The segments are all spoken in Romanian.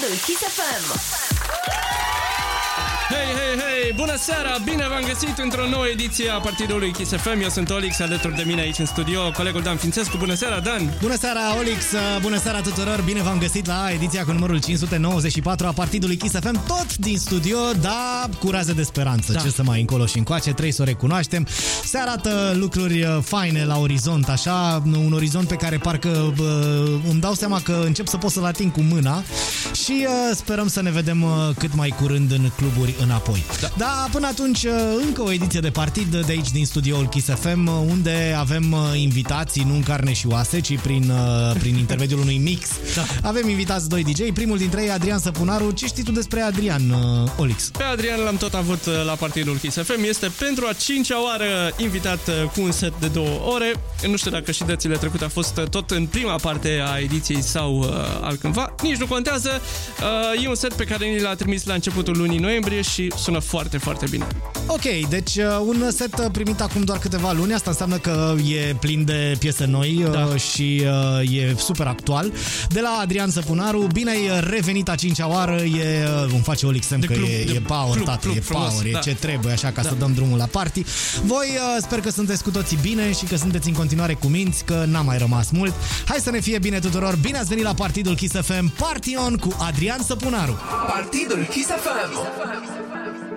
Partidul Kiss FM. Hei, hei, hei! Bună seara! Bine v-am găsit într-o nouă ediție a Partidului Kiss FM. Eu sunt Olix, alături de mine aici în studio, colegul Dan Fințescu. Bună seara, Dan! Bună seara, Olix! Bună seara tuturor! Bine v-am găsit la ediția cu numărul 594 a Partidului Kiss FM, tot din studio, dar cu raze de speranță. Da. Ce să mai încolo și încoace, trebuie să o recunoaștem. Se arată lucruri uh, faine la orizont, așa, un orizont pe care parcă bă, îmi dau seama că încep să pot să-l ating cu mâna și uh, sperăm să ne vedem uh, cât mai curând în cluburi înapoi. Da. Dar până atunci, uh, încă o ediție de partid de aici din studioul Kiss FM, uh, unde avem uh, invitații, nu în carne și oase, ci prin, uh, prin intermediul unui mix. Da. Avem invitați doi DJ, primul dintre ei Adrian Săpunaru. Ce știi tu despre Adrian, uh, Olix? Pe Adrian l-am tot avut uh, la Partidul Kiss FM. Este pentru a cincea oară invitat uh, cu un set de două ore. Nu știu dacă și dățile trecute a fost uh, tot în prima parte a ediției sau uh, altcândva. Nici nu contează. Uh, e un set pe care ni l-a trimis la începutul lunii noiembrie și sună foarte, foarte bine. Ok, deci uh, un set uh, primit acum doar câteva luni, asta înseamnă că e plin de piese noi uh, Da. și uh, e super actual. De la Adrian Săpunaru, bine ai revenit a cincea oară, e, uh, îmi face Olix semn De că club, e, de e power, club, tată, club e frumos, power, da. e ce trebuie, așa ca Da. să dăm drumul la party. Voi uh, sper că sunteți cu toții bine și că sunteți în continuare cu minți, că n-a mai rămas mult. Hai să ne fie bine tuturor, bine ați venit la Partidul Kiss FM, Party On cu Adrian Săpunaru. Partidul Kiss FM. five, five.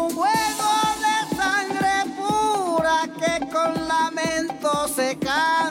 un juego de sangre pura que con lamento se cae.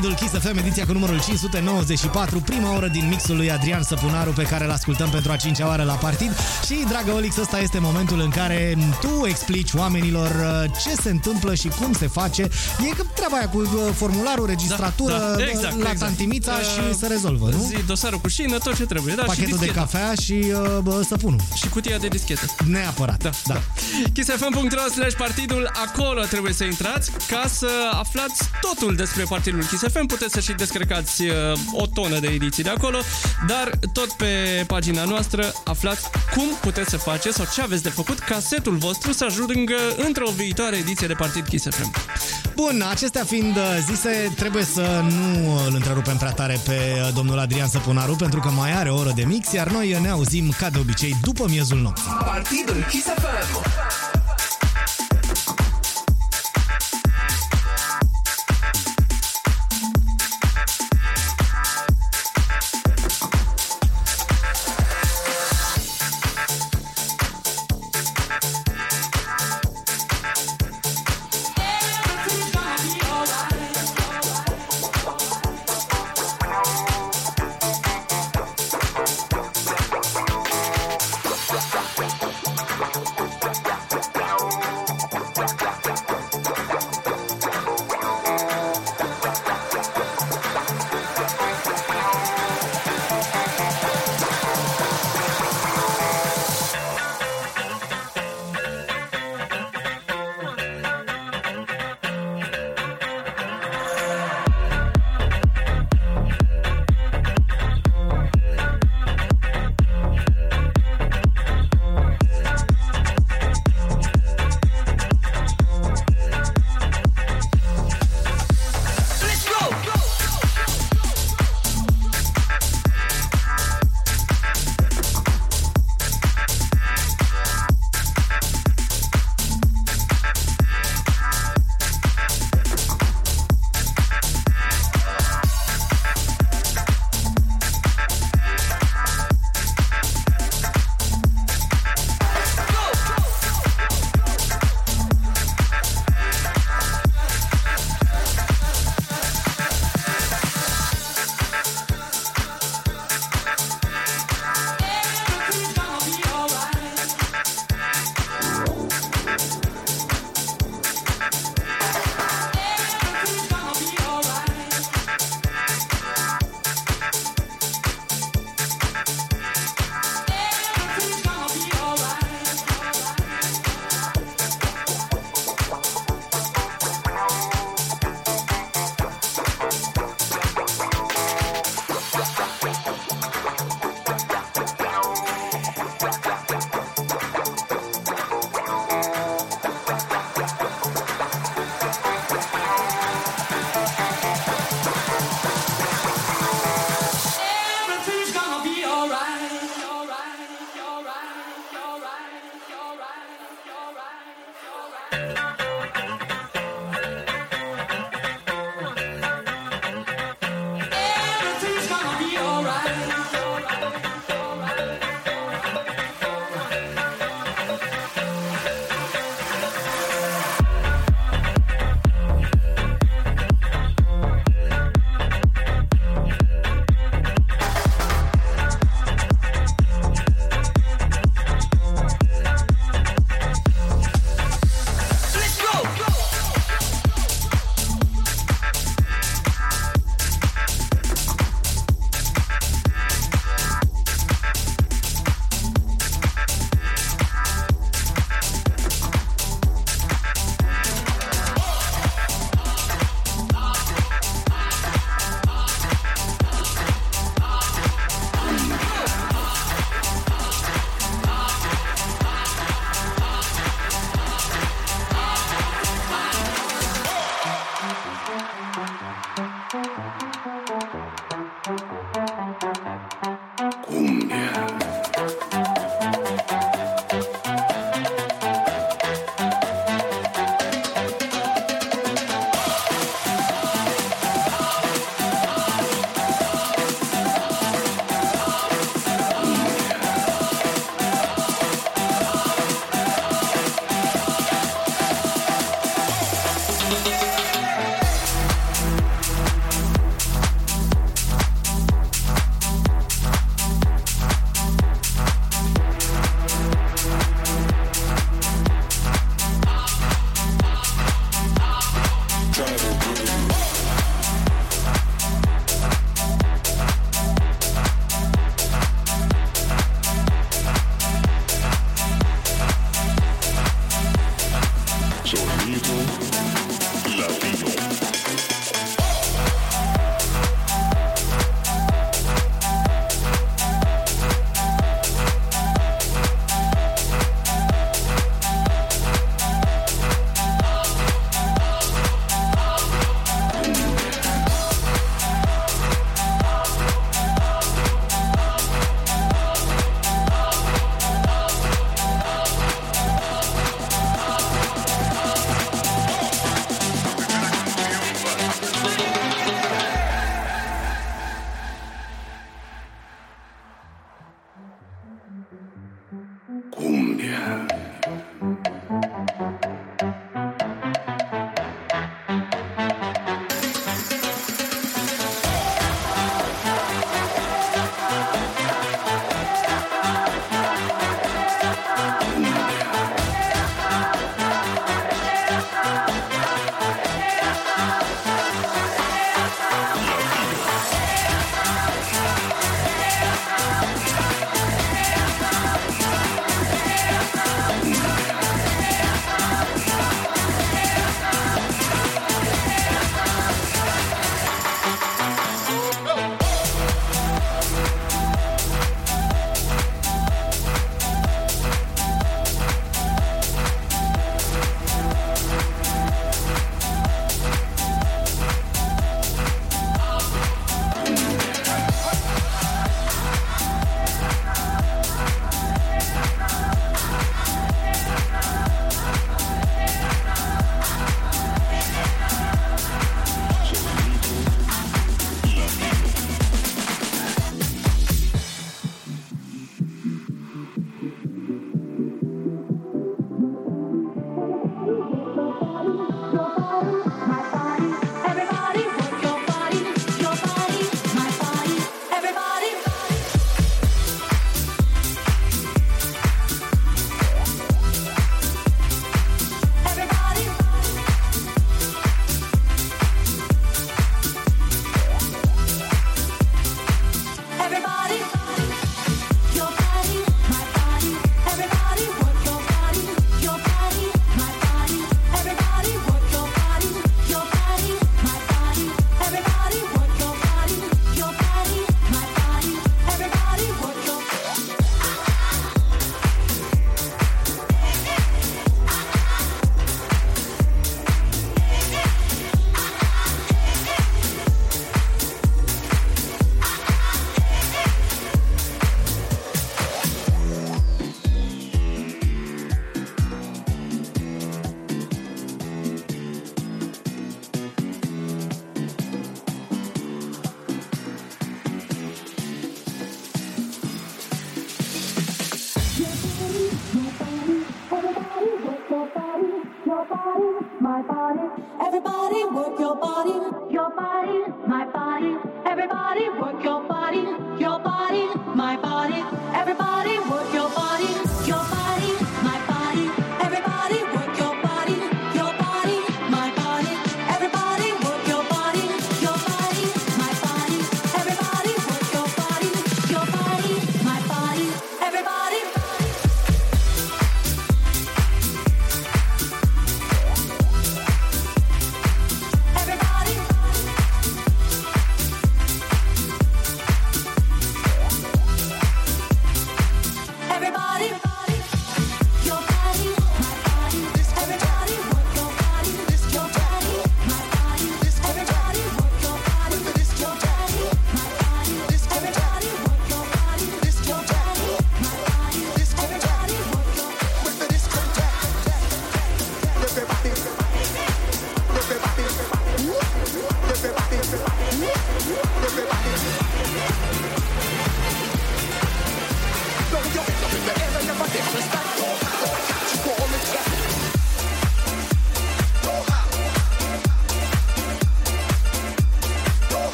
Partidul Kiss FM, ediția cu numărul 594, prima oră din mixul lui Adrian Săpunaru pe care îl ascultăm pentru a cincea oară la partid. Și, dragă Olix, ăsta este momentul în care tu explici oamenilor uh, ce se întâmplă și cum se face. E că treaba aia cu uh, formularul, da, registratură, da, da, exact, la exact. tantimița uh, și se rezolvă, nu? Zi, dosarul cu șină, tot ce trebuie. Da, Pachetul și de cafea și uh, bă, săpunul. Și cutia de dischetă. Neapărat, da. da. da kissfm.ro slash partidul, acolo trebuie să intrați ca să aflați totul despre partidul Kiss FM. Puteți să și descărcați uh, o tonă de ediții de acolo, dar tot pe pagina noastră aflați cum puteți să faceți sau ce aveți de făcut ca setul vostru să ajungă într-o viitoare ediție de Partid Kiss Bun, acestea fiind uh, zise, trebuie să nu îl întrerupem prea tare pe uh, domnul Adrian Săpunaru, pentru că mai are o oră de mix, iar noi ne auzim ca de obicei după miezul nopții. Partidul Kiss FM.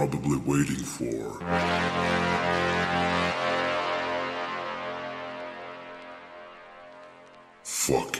Probably waiting for. Fuck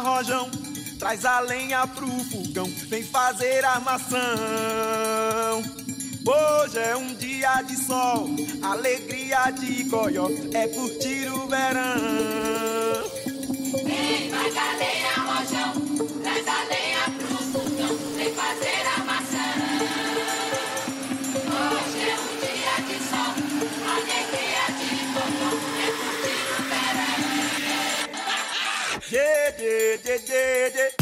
rojão, traz a lenha pro fogão, vem fazer armação. Hoje é um dia de sol, alegria de goió, é curtir o verão. de de de.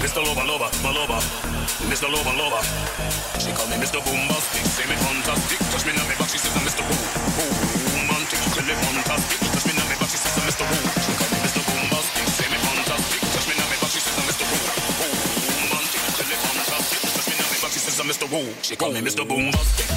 Mr. Loba Loba, Maloba, Mr. Loba Loba. She call me Mr. Boombastic, say me fantastic. Touch me now, me back, she says I'm Mr. Boom, Boom, romantic. Call me fantastic, touch me now, me back, she says I'm Mr. Boom. She call me Mr. Boombastic, say me fantastic. Touch me now, me back, she says I'm Mr. Boom, Boom, romantic. Call me fantastic, touch me now, me back, she says I'm Mr. Boom. She call me Mr. Boombastic.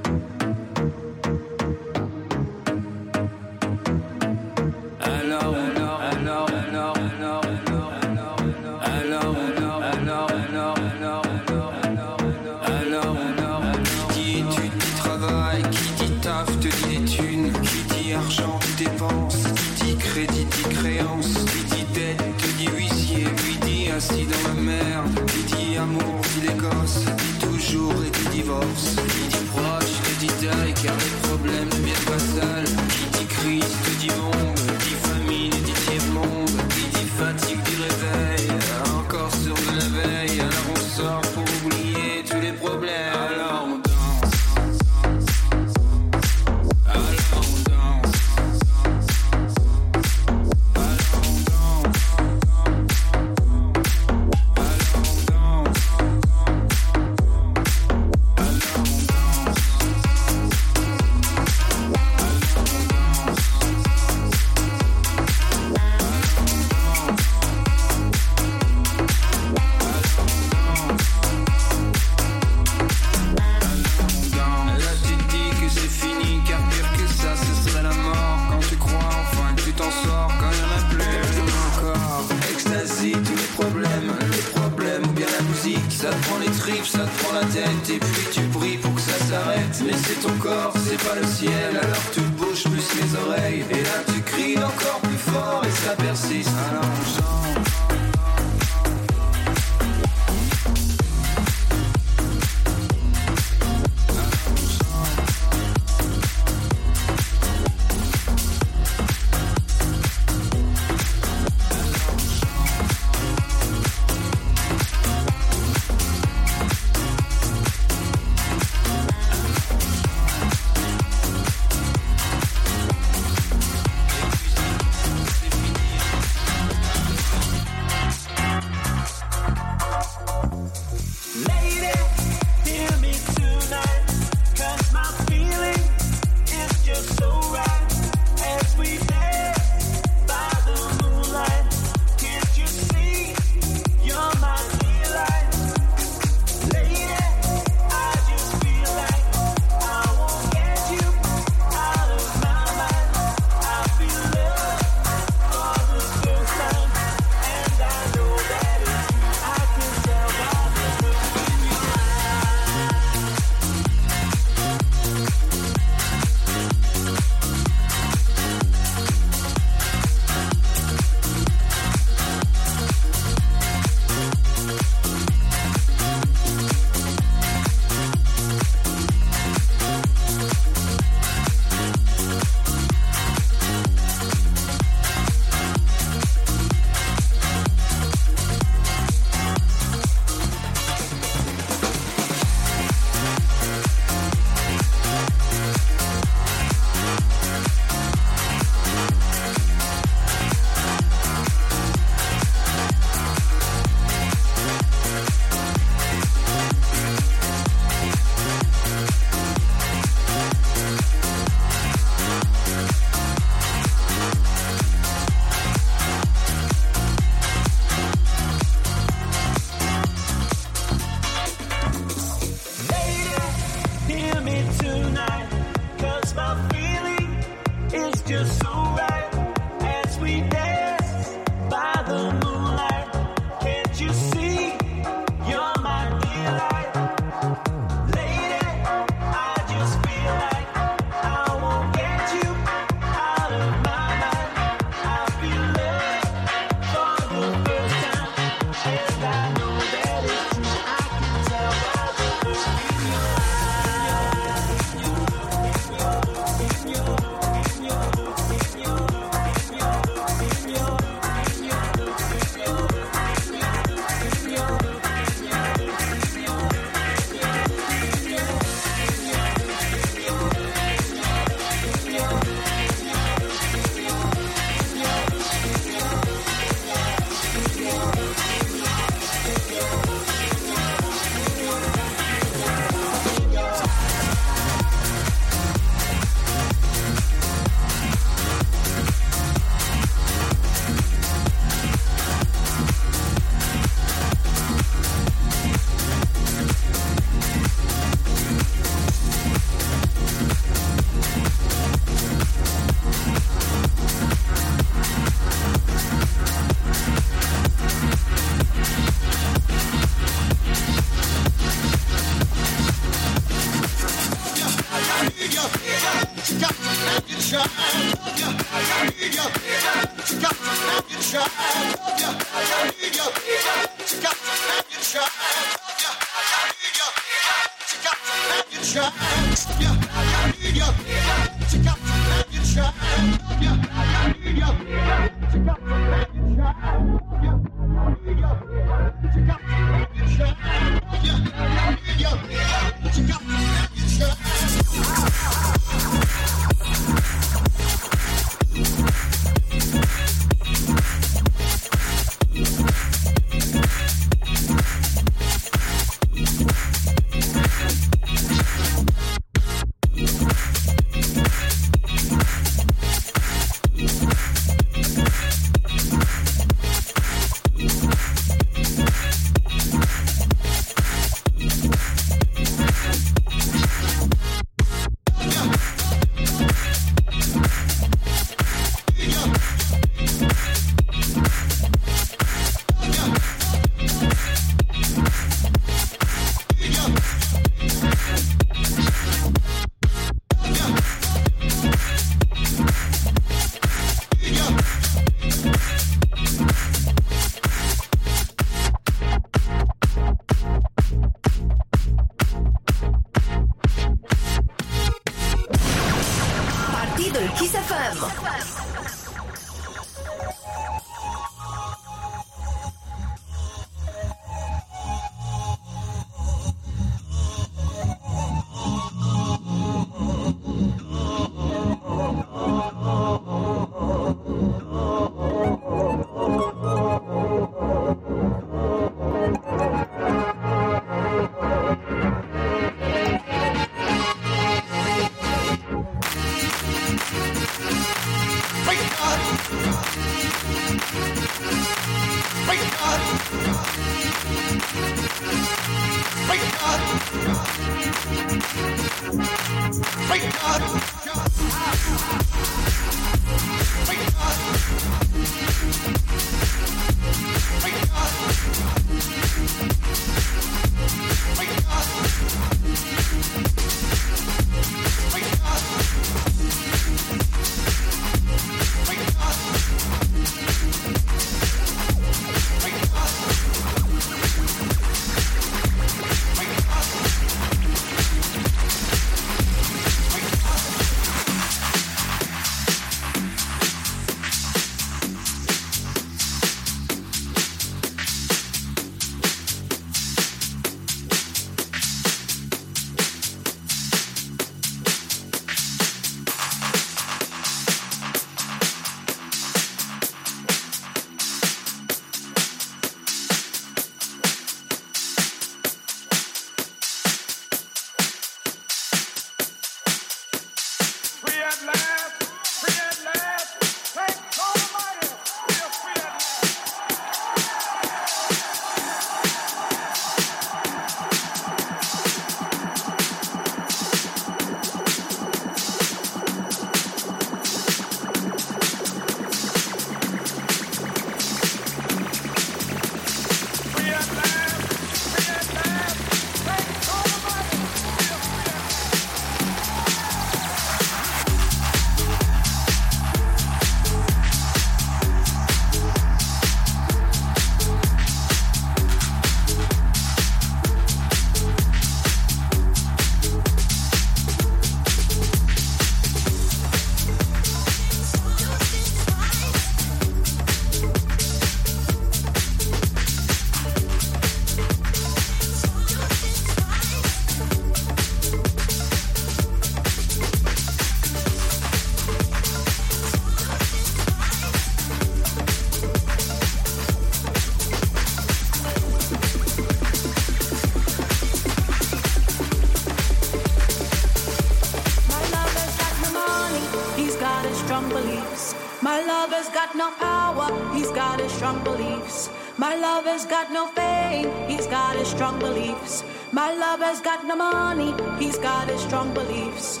He's got his strong beliefs. My lover's got no money, he's got his strong beliefs.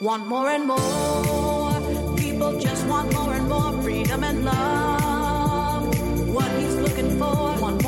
Want more and more, people just want more and more freedom and love. What he's looking for, want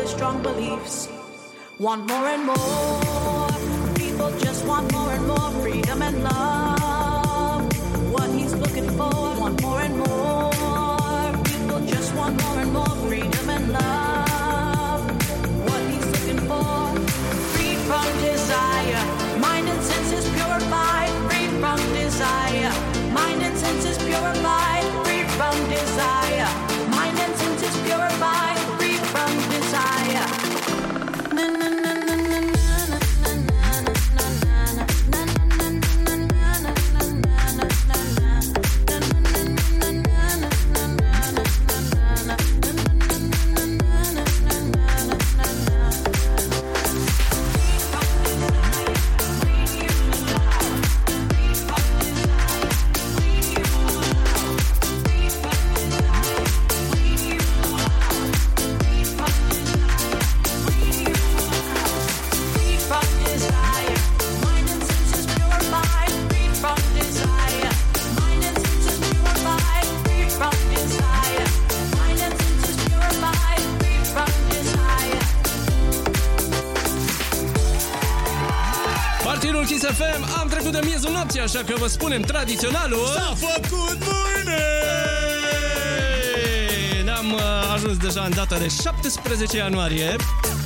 his strong beliefs. Want more and more, people just want more and more freedom and love. What he's looking for, want more and more, people just want more and more freedom and love what he's looking for. Free from desire, mind and senses purified. Free from desire, mind and senses purified. Na, na, na, așa că vă spunem tradiționalul... S-a făcut mâine! Ne-am uh, ajuns deja în data de 17 ianuarie.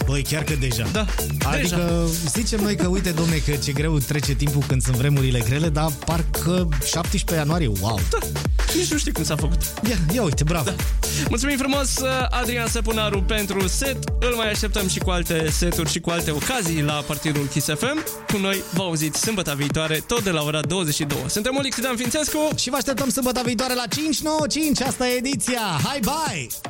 Băi, chiar că deja. Da, Adică deja. zicem noi că, uite, domne, că ce greu trece timpul când sunt vremurile grele, dar parcă 17 ianuarie, wow. Da, nici nu știu cum s-a făcut. Ia, ia uite, bravo. Da. Mulțumim frumos, uh, Adrian Săpunaru, pentru set. Îl mai așteptăm și cu alte seturi și cu alte ocazii la partidul Kiss FM. Cu noi vă auziți sâmbătă viitoare, tot de la ora 22. Suntem Olix Dan Fințescu și vă așteptăm sâmbătă viitoare la 595. Asta e ediția. Hai, bye!